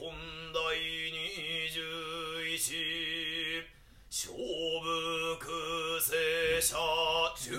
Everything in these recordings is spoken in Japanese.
本第二十一。勝負苦戦者十。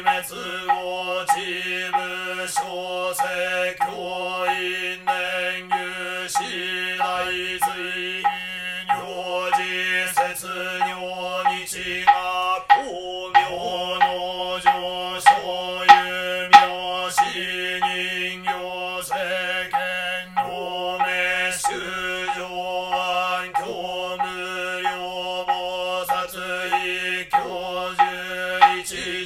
滅を事務所説教員年有志大随品行事節業日が公明の上昇有名死人行世間の名修上案教無料菩薩一教十一